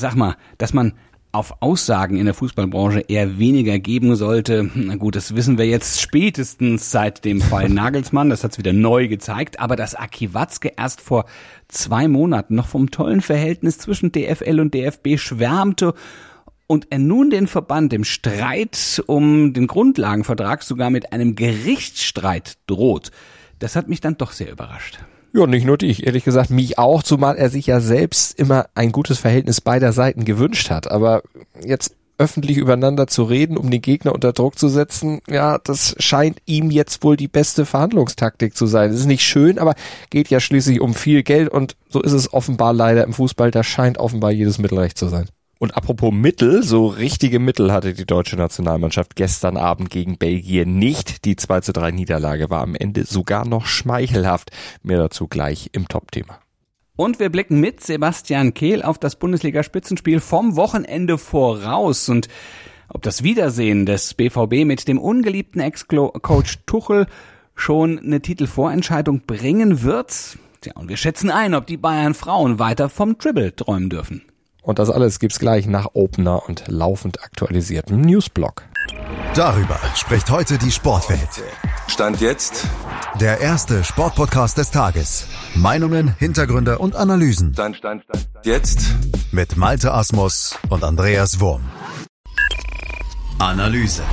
Sag mal, dass man auf Aussagen in der Fußballbranche eher weniger geben sollte. Na gut, das wissen wir jetzt spätestens seit dem Fall Nagelsmann. Das hat's wieder neu gezeigt. Aber dass Aki Watzke erst vor zwei Monaten noch vom tollen Verhältnis zwischen DFL und DFB schwärmte und er nun den Verband im Streit um den Grundlagenvertrag sogar mit einem Gerichtsstreit droht, das hat mich dann doch sehr überrascht. Ja, nicht nur dich, ehrlich gesagt, mich auch, zumal er sich ja selbst immer ein gutes Verhältnis beider Seiten gewünscht hat. Aber jetzt öffentlich übereinander zu reden, um den Gegner unter Druck zu setzen, ja, das scheint ihm jetzt wohl die beste Verhandlungstaktik zu sein. Das ist nicht schön, aber geht ja schließlich um viel Geld und so ist es offenbar leider im Fußball. Da scheint offenbar jedes Mittelrecht zu sein. Und apropos Mittel, so richtige Mittel hatte die deutsche Nationalmannschaft gestern Abend gegen Belgien nicht. Die 2 zu 3 Niederlage war am Ende sogar noch schmeichelhaft. Mehr dazu gleich im Top-Thema. Und wir blicken mit Sebastian Kehl auf das Bundesliga-Spitzenspiel vom Wochenende voraus und ob das Wiedersehen des BVB mit dem ungeliebten Ex-Coach Tuchel schon eine Titelvorentscheidung bringen wird. Tja, und wir schätzen ein, ob die Bayern Frauen weiter vom Dribble träumen dürfen. Und das alles gibt's gleich nach Opener und laufend aktualisiertem Newsblog. Darüber spricht heute die Sportwelt. Stand jetzt Der erste Sportpodcast des Tages. Meinungen, Hintergründe und Analysen. Stand, Stand, Stand, jetzt Mit Malte Asmus und Andreas Wurm. Analyse.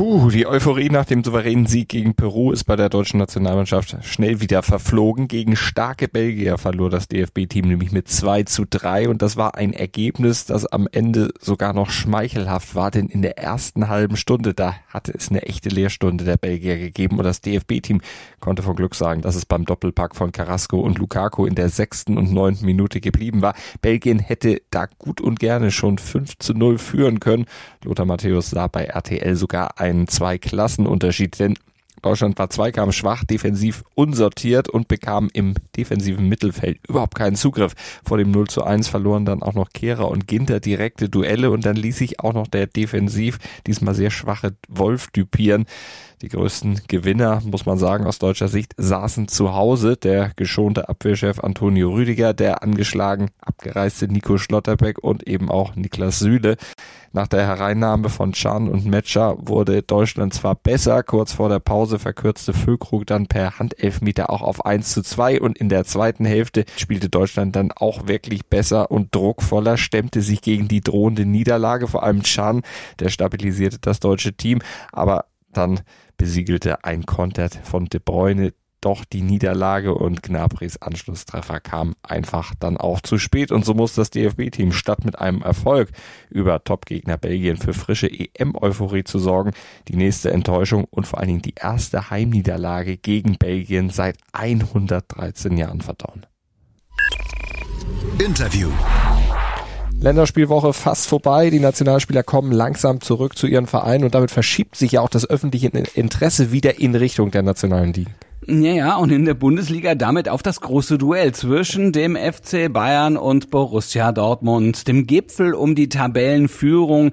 Puh, die Euphorie nach dem souveränen Sieg gegen Peru ist bei der deutschen Nationalmannschaft schnell wieder verflogen. Gegen starke Belgier verlor das DFB-Team nämlich mit 2 zu 3 und das war ein Ergebnis, das am Ende sogar noch schmeichelhaft war, denn in der ersten halben Stunde, da hatte es eine echte Lehrstunde der Belgier gegeben und das DFB-Team konnte von Glück sagen, dass es beim Doppelpack von Carrasco und Lukaku in der sechsten und neunten Minute geblieben war. Belgien hätte da gut und gerne schon 5 zu 0 führen können. Lothar Matthäus sah bei RTL sogar einen Zwei-Klassen-Unterschied, denn Deutschland war zweikampfschwach, defensiv unsortiert und bekam im defensiven Mittelfeld überhaupt keinen Zugriff. Vor dem 0 zu 1 verloren dann auch noch Kehrer und Ginter direkte Duelle und dann ließ sich auch noch der defensiv diesmal sehr schwache Wolf düpieren. Die größten Gewinner, muss man sagen, aus deutscher Sicht, saßen zu Hause. Der geschonte Abwehrchef Antonio Rüdiger, der angeschlagen abgereiste Nico Schlotterbeck und eben auch Niklas Süle. Nach der Hereinnahme von Chan und Metscher wurde Deutschland zwar besser, kurz vor der Pause verkürzte Füllkrug dann per Handelfmeter auch auf 1 zu 2 und in der zweiten Hälfte spielte Deutschland dann auch wirklich besser und druckvoller, stemmte sich gegen die drohende Niederlage, vor allem Chan, der stabilisierte das deutsche Team, aber dann besiegelte ein Konter von De Bruyne doch die Niederlage und Gnabrys Anschlusstreffer kam einfach dann auch zu spät und so muss das DFB-Team statt mit einem Erfolg über Topgegner Belgien für frische EM-Euphorie zu sorgen, die nächste Enttäuschung und vor allen Dingen die erste Heimniederlage gegen Belgien seit 113 Jahren verdauen. Interview. Länderspielwoche fast vorbei. Die Nationalspieler kommen langsam zurück zu ihren Vereinen und damit verschiebt sich ja auch das öffentliche Interesse wieder in Richtung der nationalen Ligen. Ja, ja, und in der Bundesliga damit auf das große Duell zwischen dem FC Bayern und Borussia Dortmund, dem Gipfel um die Tabellenführung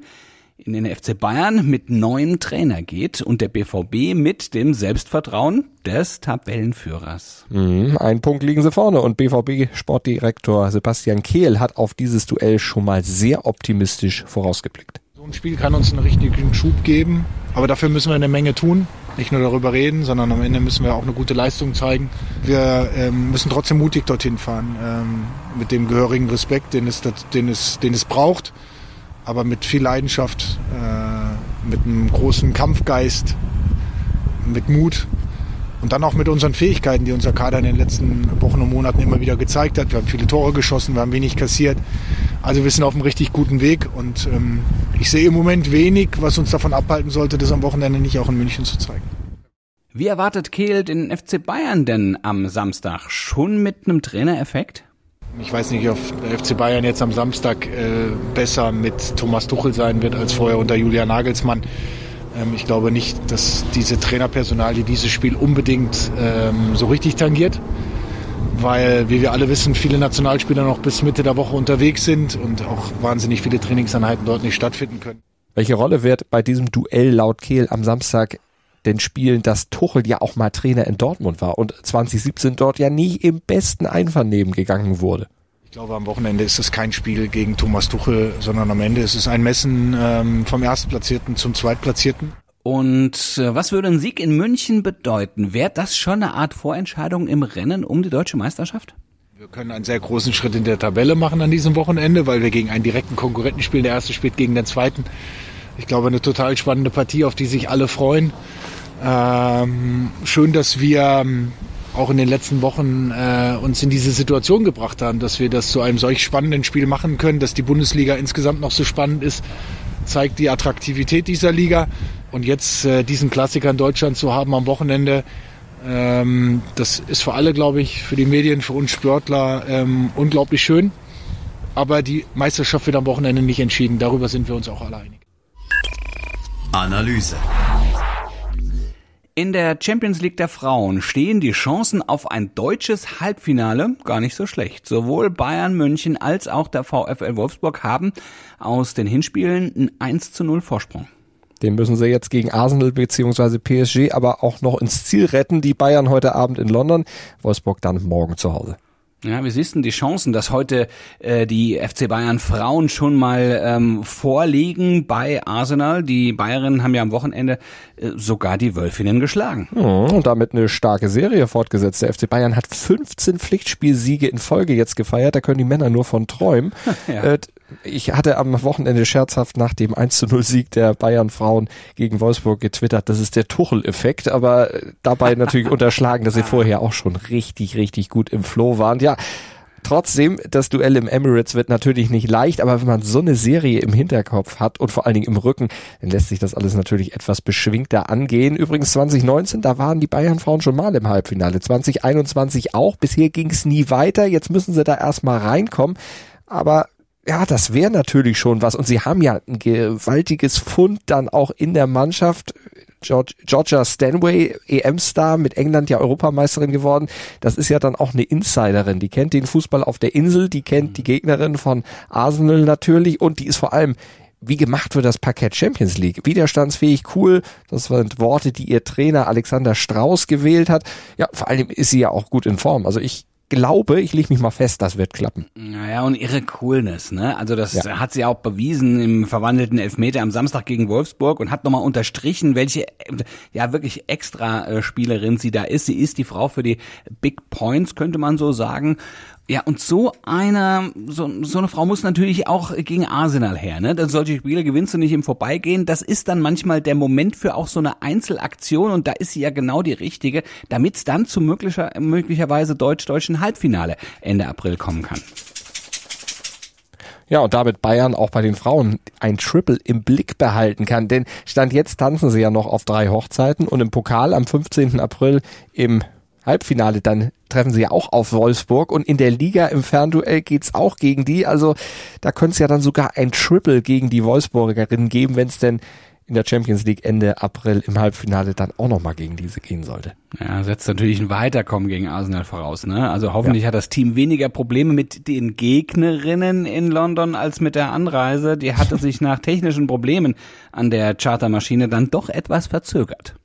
in den FC Bayern mit neuem Trainer geht und der BVB mit dem Selbstvertrauen des Tabellenführers. Mhm, ein Punkt liegen sie vorne und BVB-Sportdirektor Sebastian Kehl hat auf dieses Duell schon mal sehr optimistisch vorausgeblickt. So ein Spiel kann uns einen richtigen Schub geben, aber dafür müssen wir eine Menge tun. Nicht nur darüber reden, sondern am Ende müssen wir auch eine gute Leistung zeigen. Wir ähm, müssen trotzdem mutig dorthin fahren, ähm, mit dem gehörigen Respekt, den es, den es, den es braucht aber mit viel Leidenschaft, äh, mit einem großen Kampfgeist, mit Mut und dann auch mit unseren Fähigkeiten, die unser Kader in den letzten Wochen und Monaten immer wieder gezeigt hat. Wir haben viele Tore geschossen, wir haben wenig kassiert. Also wir sind auf einem richtig guten Weg und ähm, ich sehe im Moment wenig, was uns davon abhalten sollte, das am Wochenende nicht auch in München zu zeigen. Wie erwartet Kehl den FC Bayern denn am Samstag? Schon mit einem Trainereffekt? Ich weiß nicht, ob der FC Bayern jetzt am Samstag äh, besser mit Thomas Tuchel sein wird als vorher unter Julian Nagelsmann. Ähm, ich glaube nicht, dass diese Trainerpersonalie dieses Spiel unbedingt ähm, so richtig tangiert, weil, wie wir alle wissen, viele Nationalspieler noch bis Mitte der Woche unterwegs sind und auch wahnsinnig viele Trainingseinheiten dort nicht stattfinden können. Welche Rolle wird bei diesem Duell laut Kehl am Samstag denn spielen, dass Tuchel ja auch mal Trainer in Dortmund war und 2017 dort ja nie im besten Einvernehmen gegangen wurde. Ich glaube, am Wochenende ist es kein Spiel gegen Thomas Tuchel, sondern am Ende ist es ein Messen ähm, vom Erstplatzierten zum Zweitplatzierten. Und äh, was würde ein Sieg in München bedeuten? Wäre das schon eine Art Vorentscheidung im Rennen um die deutsche Meisterschaft? Wir können einen sehr großen Schritt in der Tabelle machen an diesem Wochenende, weil wir gegen einen direkten Konkurrenten spielen. Der erste spielt gegen den zweiten. Ich glaube, eine total spannende Partie, auf die sich alle freuen. Ähm, schön, dass wir ähm, auch in den letzten Wochen äh, uns in diese Situation gebracht haben, dass wir das zu einem solch spannenden Spiel machen können, dass die Bundesliga insgesamt noch so spannend ist, zeigt die Attraktivität dieser Liga. Und jetzt äh, diesen Klassiker in Deutschland zu haben am Wochenende, ähm, das ist für alle, glaube ich, für die Medien, für uns Sportler ähm, unglaublich schön. Aber die Meisterschaft wird am Wochenende nicht entschieden. Darüber sind wir uns auch alle einig. Analyse. In der Champions League der Frauen stehen die Chancen auf ein deutsches Halbfinale gar nicht so schlecht. Sowohl Bayern München als auch der VfL Wolfsburg haben aus den Hinspielen einen 1 zu 0 Vorsprung. Den müssen sie jetzt gegen Arsenal bzw. PSG aber auch noch ins Ziel retten. Die Bayern heute Abend in London, Wolfsburg dann morgen zu Hause. Ja, wie siehst du die Chancen, dass heute äh, die FC Bayern Frauen schon mal ähm, vorliegen bei Arsenal? Die Bayerinnen haben ja am Wochenende äh, sogar die Wölfinnen geschlagen. Mhm, und damit eine starke Serie fortgesetzt. Der FC Bayern hat 15 Pflichtspielsiege in Folge jetzt gefeiert. Da können die Männer nur von träumen. Ja. Äh, ich hatte am Wochenende scherzhaft nach dem 1 zu 0 Sieg der Bayern Frauen gegen Wolfsburg getwittert, das ist der Tuchel-Effekt, aber dabei natürlich unterschlagen, dass sie vorher auch schon richtig, richtig gut im Flow waren. Ja, Trotzdem, das Duell im Emirates wird natürlich nicht leicht, aber wenn man so eine Serie im Hinterkopf hat und vor allen Dingen im Rücken, dann lässt sich das alles natürlich etwas beschwingter angehen. Übrigens 2019, da waren die Bayern-Frauen schon mal im Halbfinale. 2021 auch. Bisher ging es nie weiter. Jetzt müssen sie da erstmal reinkommen. Aber ja, das wäre natürlich schon was. Und sie haben ja ein gewaltiges Fund dann auch in der Mannschaft. Georgia Stanway, EM-Star, mit England ja Europameisterin geworden. Das ist ja dann auch eine Insiderin. Die kennt den Fußball auf der Insel, die kennt die Gegnerin von Arsenal natürlich und die ist vor allem wie gemacht wird das Parkett Champions League. Widerstandsfähig, cool. Das sind Worte, die ihr Trainer Alexander Strauß gewählt hat. Ja, vor allem ist sie ja auch gut in Form. Also ich glaube, ich leg mich mal fest, das wird klappen. Naja, und ihre Coolness, ne? Also das ja. hat sie auch bewiesen im verwandelten Elfmeter am Samstag gegen Wolfsburg und hat nochmal unterstrichen, welche ja wirklich extra Spielerin sie da ist. Sie ist die Frau für die Big Points, könnte man so sagen. Ja, und so eine, so, so eine Frau muss natürlich auch gegen Arsenal her, ne? Denn solche Spiele gewinnst du nicht im Vorbeigehen. Das ist dann manchmal der Moment für auch so eine Einzelaktion und da ist sie ja genau die richtige, damit es dann zu möglicher, möglicherweise deutsch-deutschen Halbfinale Ende April kommen kann. Ja, und damit Bayern auch bei den Frauen ein Triple im Blick behalten kann. Denn Stand jetzt tanzen sie ja noch auf drei Hochzeiten und im Pokal am 15. April im Halbfinale, dann treffen sie ja auch auf Wolfsburg und in der Liga im Fernduell geht's auch gegen die. Also da könnte es ja dann sogar ein Triple gegen die Wolfsburgerinnen geben, wenn es denn in der Champions League Ende April im Halbfinale dann auch nochmal gegen diese gehen sollte. Ja, setzt natürlich ein Weiterkommen gegen Arsenal voraus. Ne? Also hoffentlich ja. hat das Team weniger Probleme mit den Gegnerinnen in London als mit der Anreise. Die hatte sich nach technischen Problemen an der Chartermaschine dann doch etwas verzögert.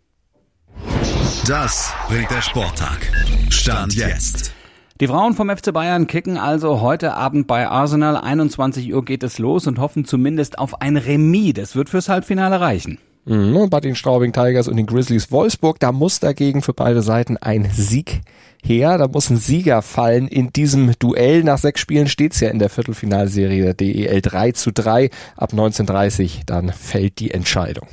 Das bringt der Sporttag. Stand jetzt. Die Frauen vom FC Bayern kicken also heute Abend bei Arsenal. 21 Uhr geht es los und hoffen zumindest auf ein Remis. Das wird fürs Halbfinale reichen. Mhm, bei den Straubing Tigers und den Grizzlies Wolfsburg, da muss dagegen für beide Seiten ein Sieg her. Da muss ein Sieger fallen in diesem Duell. Nach sechs Spielen steht's ja in der Viertelfinalserie der DEL 3 zu 3. Ab 19.30 dann fällt die Entscheidung.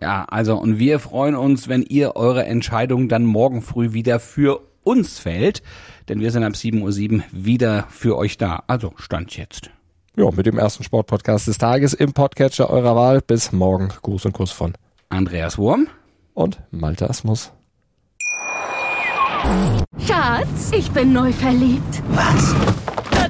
Ja, also und wir freuen uns, wenn ihr eure Entscheidung dann morgen früh wieder für uns fällt, denn wir sind ab 7.07 Uhr wieder für euch da. Also Stand jetzt. Ja, mit dem ersten Sportpodcast des Tages im Podcatcher eurer Wahl. Bis morgen. Gruß und Kuss von Andreas Wurm und Malte Asmus. Schatz, ich bin neu verliebt. Was?